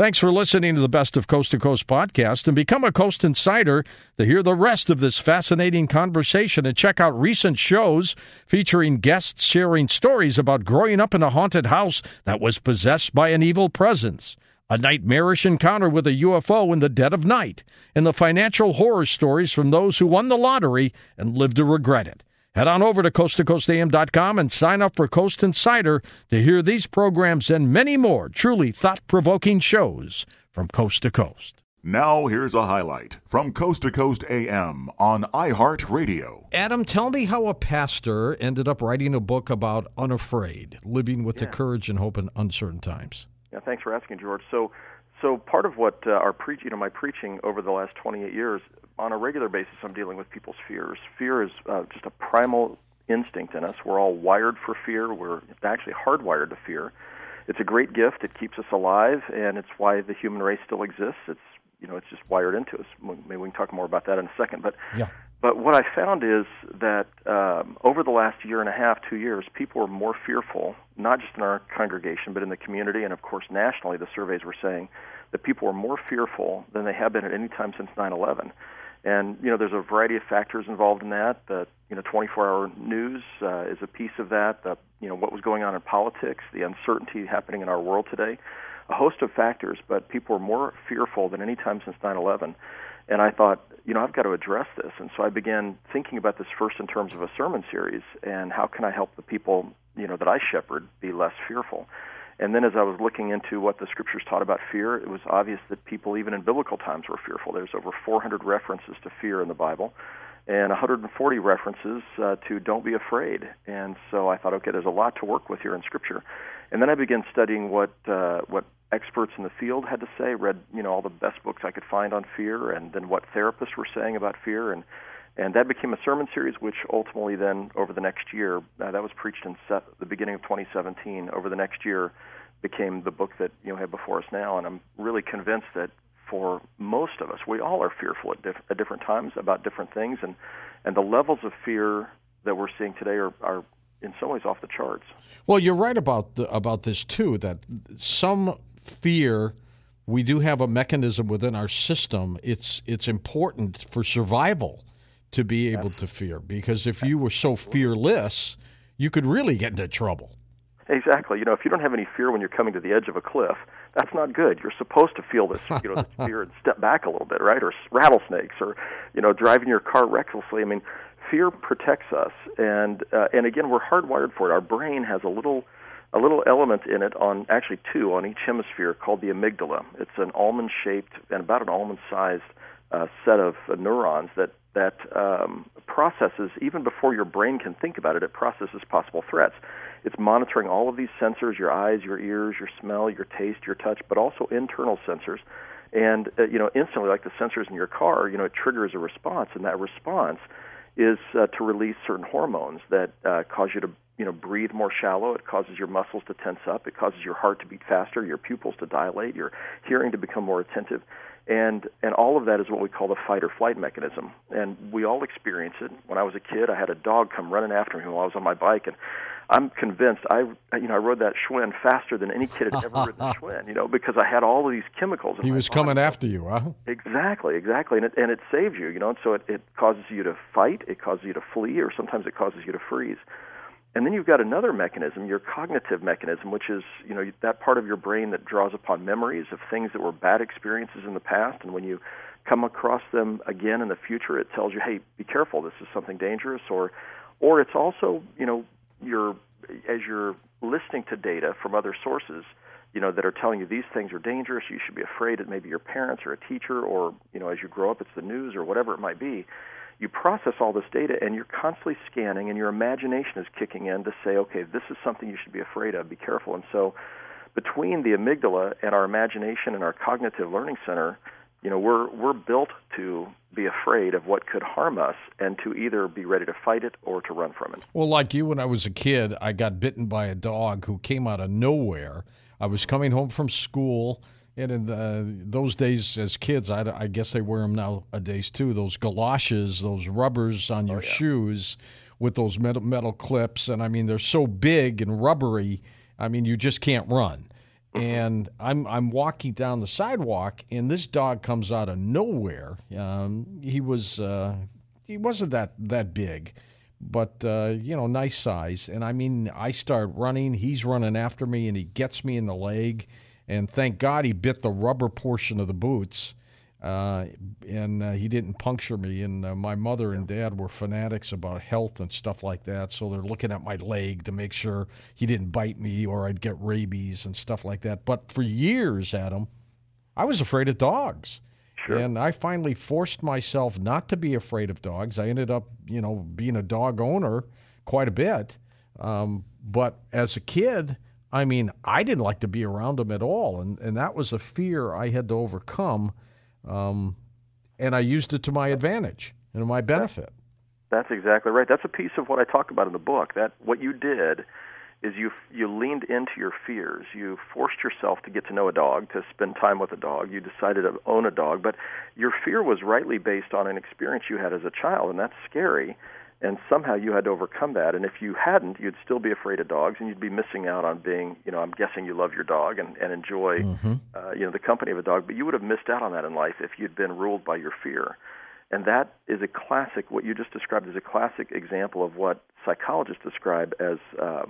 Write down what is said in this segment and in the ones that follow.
Thanks for listening to the Best of Coast to Coast podcast and become a Coast Insider to hear the rest of this fascinating conversation and check out recent shows featuring guests sharing stories about growing up in a haunted house that was possessed by an evil presence, a nightmarish encounter with a UFO in the dead of night, and the financial horror stories from those who won the lottery and lived to regret it. Head on over to coasttocoastam.com and sign up for Coast Insider to hear these programs and many more truly thought provoking shows from coast to coast. Now, here's a highlight from Coast to Coast AM on iHeartRadio. Adam, tell me how a pastor ended up writing a book about unafraid, living with Yeah. the courage and hope in uncertain times. Yeah, thanks for asking, George. So, so part of what uh, our preach, you know, my preaching over the last 28 years, on a regular basis, I'm dealing with people's fears. Fear is uh, just a primal instinct in us. We're all wired for fear. We're actually hardwired to fear. It's a great gift. It keeps us alive, and it's why the human race still exists. It's you know, it's just wired into us. Maybe we can talk more about that in a second. But Yeah. But what I found is that um, over the last year and a half, two years, people are more fearful, not just in our congregation, but in the community, and of course nationally. The surveys were saying that people are more fearful than they have been at any time since 9/11. And you know, there's a variety of factors involved in that. The you know, 24-hour news uh, is a piece of that. The you know, what was going on in politics, the uncertainty happening in our world today, a host of factors. But people are more fearful than any time since 9/11. And I thought, you know, I've got to address this. And so I began thinking about this first in terms of a sermon series and how can I help the people, you know, that I shepherd be less fearful. And then as I was looking into what the scriptures taught about fear, it was obvious that people, even in biblical times, were fearful. There's over 400 references to fear in the Bible and 140 references uh, to don't be afraid. And so I thought, okay, there's a lot to work with here in Scripture. And then I began studying what uh, what experts in the field had to say. Read you know all the best books I could find on fear, and then what therapists were saying about fear, and and that became a sermon series, which ultimately then over the next year, uh, that was preached in se- the beginning of 2017. Over the next year, became the book that you know have before us now, and I'm really convinced that for most of us, we all are fearful at, diff- at different times about different things, and and the levels of fear that we're seeing today are, are in some ways off the charts. Well, you're right about the, about this too. That some fear, we do have a mechanism within our system. It's it's important for survival to be able to fear because if you were so fearless, you could really get into trouble. Exactly. You know, if you don't have any fear when you're coming to the edge of a cliff, that's not good. You're supposed to feel this, you know, this fear and step back a little bit, right? Or rattlesnakes, or you know, driving your car recklessly. I mean, fear protects us, and uh, and again, we're hardwired for it. Our brain has a little a little element in it on actually two on each hemisphere called the amygdala. It's an almond-shaped and about an almond-sized uh, set of uh, neurons that that um, processes even before your brain can think about it. It processes possible threats. It's monitoring all of these sensors: your eyes, your ears, your smell, your taste, your touch, but also internal sensors. And uh, you know, instantly, like the sensors in your car, you know, it triggers a response, and that response is uh, to release certain hormones that uh, cause you to you know breathe more shallow. It causes your muscles to tense up. It causes your heart to beat faster, your pupils to dilate, your hearing to become more attentive, and and all of that is what we call the fight or flight mechanism. And we all experience it. When I was a kid, I had a dog come running after me while I was on my bike, and I'm convinced I you know I rode that Schwinn faster than any kid had ever ridden a Schwinn. You know because I had all of these chemicals. In He was body. coming after you, huh? Exactly, exactly, and it and it saves you, you know. And so it, it causes you to fight, it causes you to flee, or sometimes it causes you to freeze. And then you've got another mechanism, your cognitive mechanism, which is you know that part of your brain that draws upon memories of things that were bad experiences in the past, and when you come across them again in the future, it tells you, hey, be careful, this is something dangerous, or or it's also you know your as you're listening to data from other sources you know, that are telling you these things are dangerous. You should be afraid. It may be your parents or a teacher, or you know, as you grow up, it's the news or whatever it might be. You process all this data, and you're constantly scanning, and your imagination is kicking in to say, okay, this is something you should be afraid of. Be careful. And so, between the amygdala and our imagination and our cognitive learning center, you know, we're we're built to be afraid of what could harm us, and to either be ready to fight it or to run from it. Well, like you, when I was a kid, I got bitten by a dog who came out of nowhere. I was coming home from school, and in uh, those days, as kids, I, I guess they wear them nowadays too. Those galoshes, those rubbers on your shoes with those metal metal clips, and I mean they're so big and rubbery. I mean you just can't run. and I'm I'm walking down the sidewalk, and this dog comes out of nowhere. Um, he was uh, he wasn't that that big, but uh, you know, nice size. And I mean, I start running. He's running after me, and he gets me in the leg. And thank God he bit the rubber portion of the boots uh, and uh, he didn't puncture me. And uh, my mother and dad were fanatics about health and stuff like that, so they're looking at my leg to make sure he didn't bite me or I'd get rabies and stuff like that. But for years, Adam, I was afraid of dogs. Sure. And I finally forced myself not to be afraid of dogs. I ended up, you know, being a dog owner quite a bit. Um, but as a kid, I mean, I didn't like to be around them at all. And, and that was a fear I had to overcome um, and I used it to my advantage and my benefit. That's exactly right. That's a piece of what I talk about in the book. That what you did is you you leaned into your fears. You forced yourself to get to know a dog, to spend time with a dog. You decided to own a dog, but your fear was rightly based on an experience you had as a child, and that's scary and somehow you had to overcome that. And if you hadn't you'd still be afraid of dogs and you'd be missing out on being you know i'm guessing you love your dog and, and enjoy mm-hmm. uh, you know the company of a dog. But you would have missed out on that in life if you'd been ruled by your fear. And that is a classic what you just described is a classic example of what psychologists describe as uh,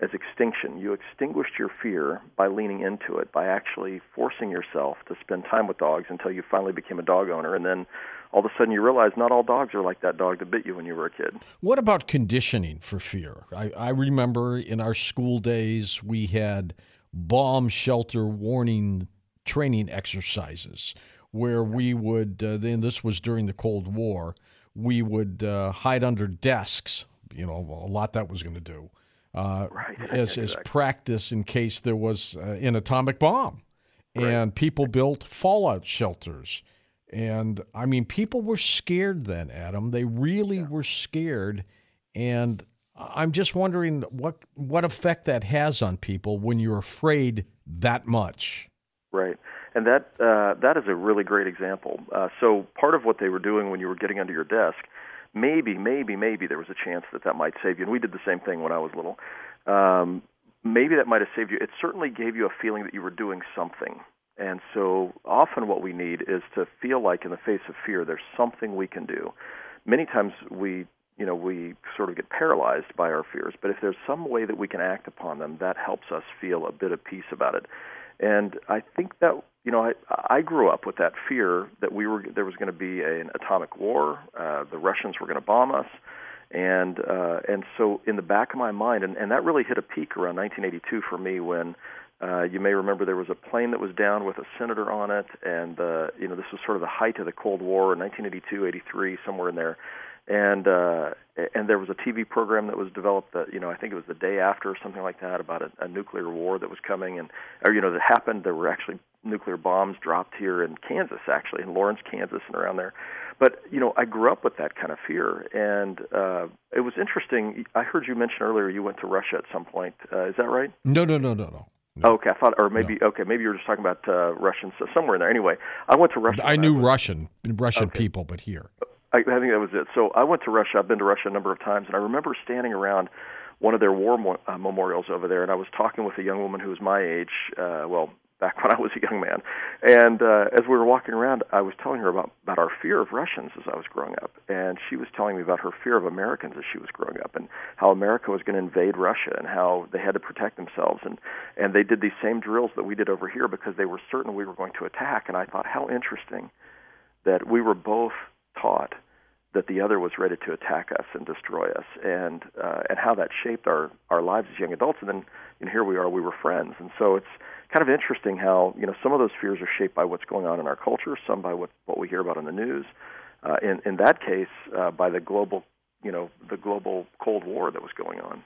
as extinction. You extinguished your fear by leaning into it, by actually forcing yourself to spend time with dogs until you finally became a dog owner. And then all of a sudden you realize not all dogs are like that dog that bit you when you were a kid. What about conditioning for fear? I, I remember in our school days we had bomb shelter warning training exercises where we would, uh, then this was during the Cold War, we would uh, hide under desks, you know, a lot that was going to do, uh, right. as, exactly. as practice in case there was uh, an atomic bomb. Right. And people built fallout shelters and I mean, people were scared then, Adam. They really yeah. were scared. And I'm just wondering what what effect that has on people when you're afraid that much. Right, and that uh, that is a really great example. Uh, so part of what they were doing when you were getting under your desk, maybe, maybe, maybe there was a chance that that might save you. And we did the same thing when I was little. Um, maybe that might have saved you. It certainly gave you a feeling that you were doing something. And so often what we need is to feel like in the face of fear there's something we can do. Many times we you know we sort of get paralyzed by our fears, but if there's some way that we can act upon them, that helps us feel a bit of peace about it. And I think that you know I I grew up with that fear that we were there was going to be an atomic war, uh, the Russians were going to bomb us, and uh, and so in the back of my mind, and, and that really hit a peak around 1982 for me when uh, you may remember there was a plane that was down with a senator on it, and uh, you know this was sort of the height of the Cold War, 1982, 83, somewhere in there. And uh, and there was a TV program that was developed that you know I think it was the day after or something like that about a, a nuclear war that was coming, and or you know that happened. There were actually nuclear bombs dropped here in Kansas, actually in Lawrence, Kansas, and around there. But you know, I grew up with that kind of fear, and uh, it was interesting. I heard you mention earlier you went to Russia at some point. Uh, is that right? No, no, no, no, no. No. Okay, I thought, or maybe no. okay, maybe you were just talking about uh, Russians so somewhere in there. Anyway, I went to Russia. I knew I Russian, Russian okay. people, but here, I, I think that was it. So I went to Russia. I've been to Russia a number of times, and I remember standing around one of their war mo- uh, memorials over there, and I was talking with a young woman who was my age, uh, well, back when I was a young man. And uh, as we were walking around, I was telling her about, about our fear of Russians as I was growing up. And she was telling me about her fear of Americans as she was growing up and how America was going to invade Russia and how they had to protect themselves. And, and they did these same drills that we did over here because they were certain we were going to attack. And I thought, how interesting that we were both taught that the other was ready to attack us and destroy us, and uh, and how that shaped our our lives as young adults. And then know, here we are, we were friends, and so it's kind of interesting how you know some of those fears are shaped by what's going on in our culture, some by what what we hear about in the news. Uh, in in that case, uh, by the global you know the global Cold War that was going on.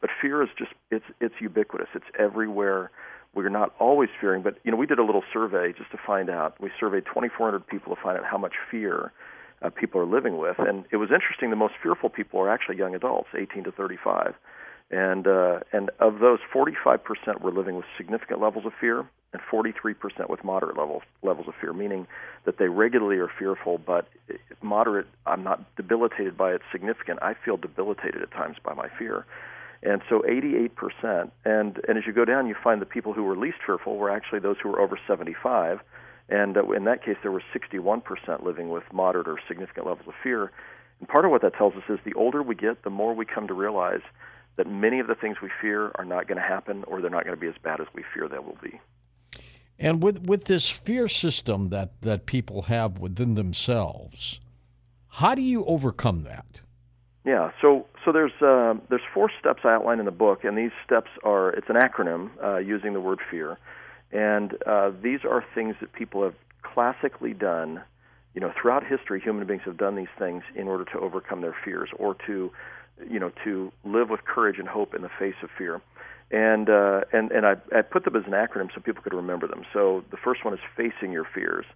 But fear is just it's it's ubiquitous. It's everywhere. We're not always fearing, but you know we did a little survey just to find out. We surveyed 2,400 people to find out how much fear uh, people are living with, and it was interesting. The most fearful people are actually young adults, 18 to 35 and uh, and of those, 45% were living with significant levels of fear, and 43% with moderate levels levels of fear, meaning that they regularly are fearful, but moderate. I'm not debilitated by it. Significant. I feel debilitated at times by my fear, And so 88%. And, and as you go down, you find the people who were least fearful were actually those who were over 75. And uh, in that case, there were 61% living with moderate or significant levels of fear. And part of what that tells us is the older we get, the more we come to realize that many of the things we fear are not going to happen or they're not going to be as bad as we fear they will be. And with, with this fear system that, that people have within themselves, how do you overcome that? Yeah, so so there's uh, there's four steps I outline in the book, and these steps are it's an acronym uh, using the word fear, and uh, these are things that people have classically done. You know, throughout history, human beings have done these things in order to overcome their fears or to, you know, to live with courage and hope in the face of fear. And uh, and and I, I put them as an acronym so people could remember them. So the first one is facing your fears,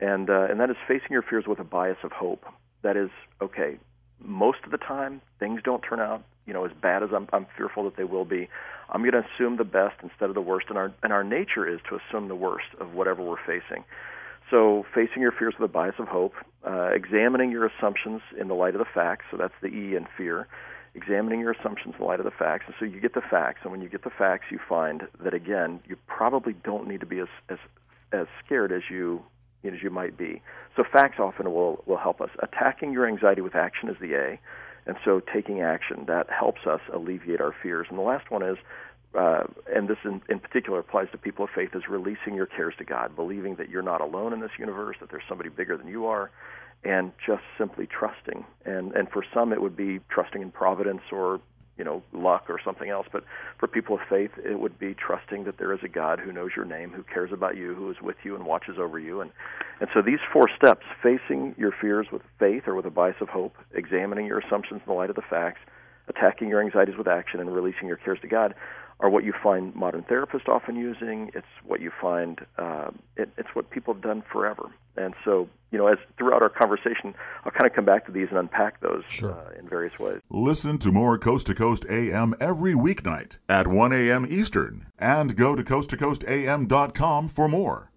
and uh, and that is facing your fears with a bias of hope. That is okay most of the time things don't turn out you know as bad as I'm, I'm fearful that they will be. I'm going to assume the best instead of the worst, and our and our nature is to assume the worst of whatever we're facing. So facing your fears with a bias of hope, uh, examining your assumptions in the light of the facts. So that's the E in fear. Examining your assumptions in the light of the facts, and so you get the facts, and when you get the facts, you find that again, you probably don't need to be as as as scared as you as you might be. So facts often will will help us. Attacking your anxiety with action is the A, and so taking action that helps us alleviate our fears. And the last one is. Uh, and this in, in particular applies to people of faith, is releasing your cares to God, believing that you're not alone in this universe, that there's somebody bigger than you are, and just simply trusting. And and for some, it would be trusting in providence or you know luck or something else but for people of faith it would be trusting that there is a god who knows your name who cares about you who is with you and watches over you and and so these four steps facing your fears with faith or with a bias of hope examining your assumptions in the light of the facts attacking your anxieties with action and releasing your cares to god are what you find modern therapists often using. It's what you find. Uh, it, it's what people have done forever. And so, you know, as throughout our conversation, I'll kind of come back to these and unpack those sure. uh, in various ways. Listen to more Coast to Coast AM every weeknight at 1 a.m. Eastern, and go to coasttocoastam.com for more.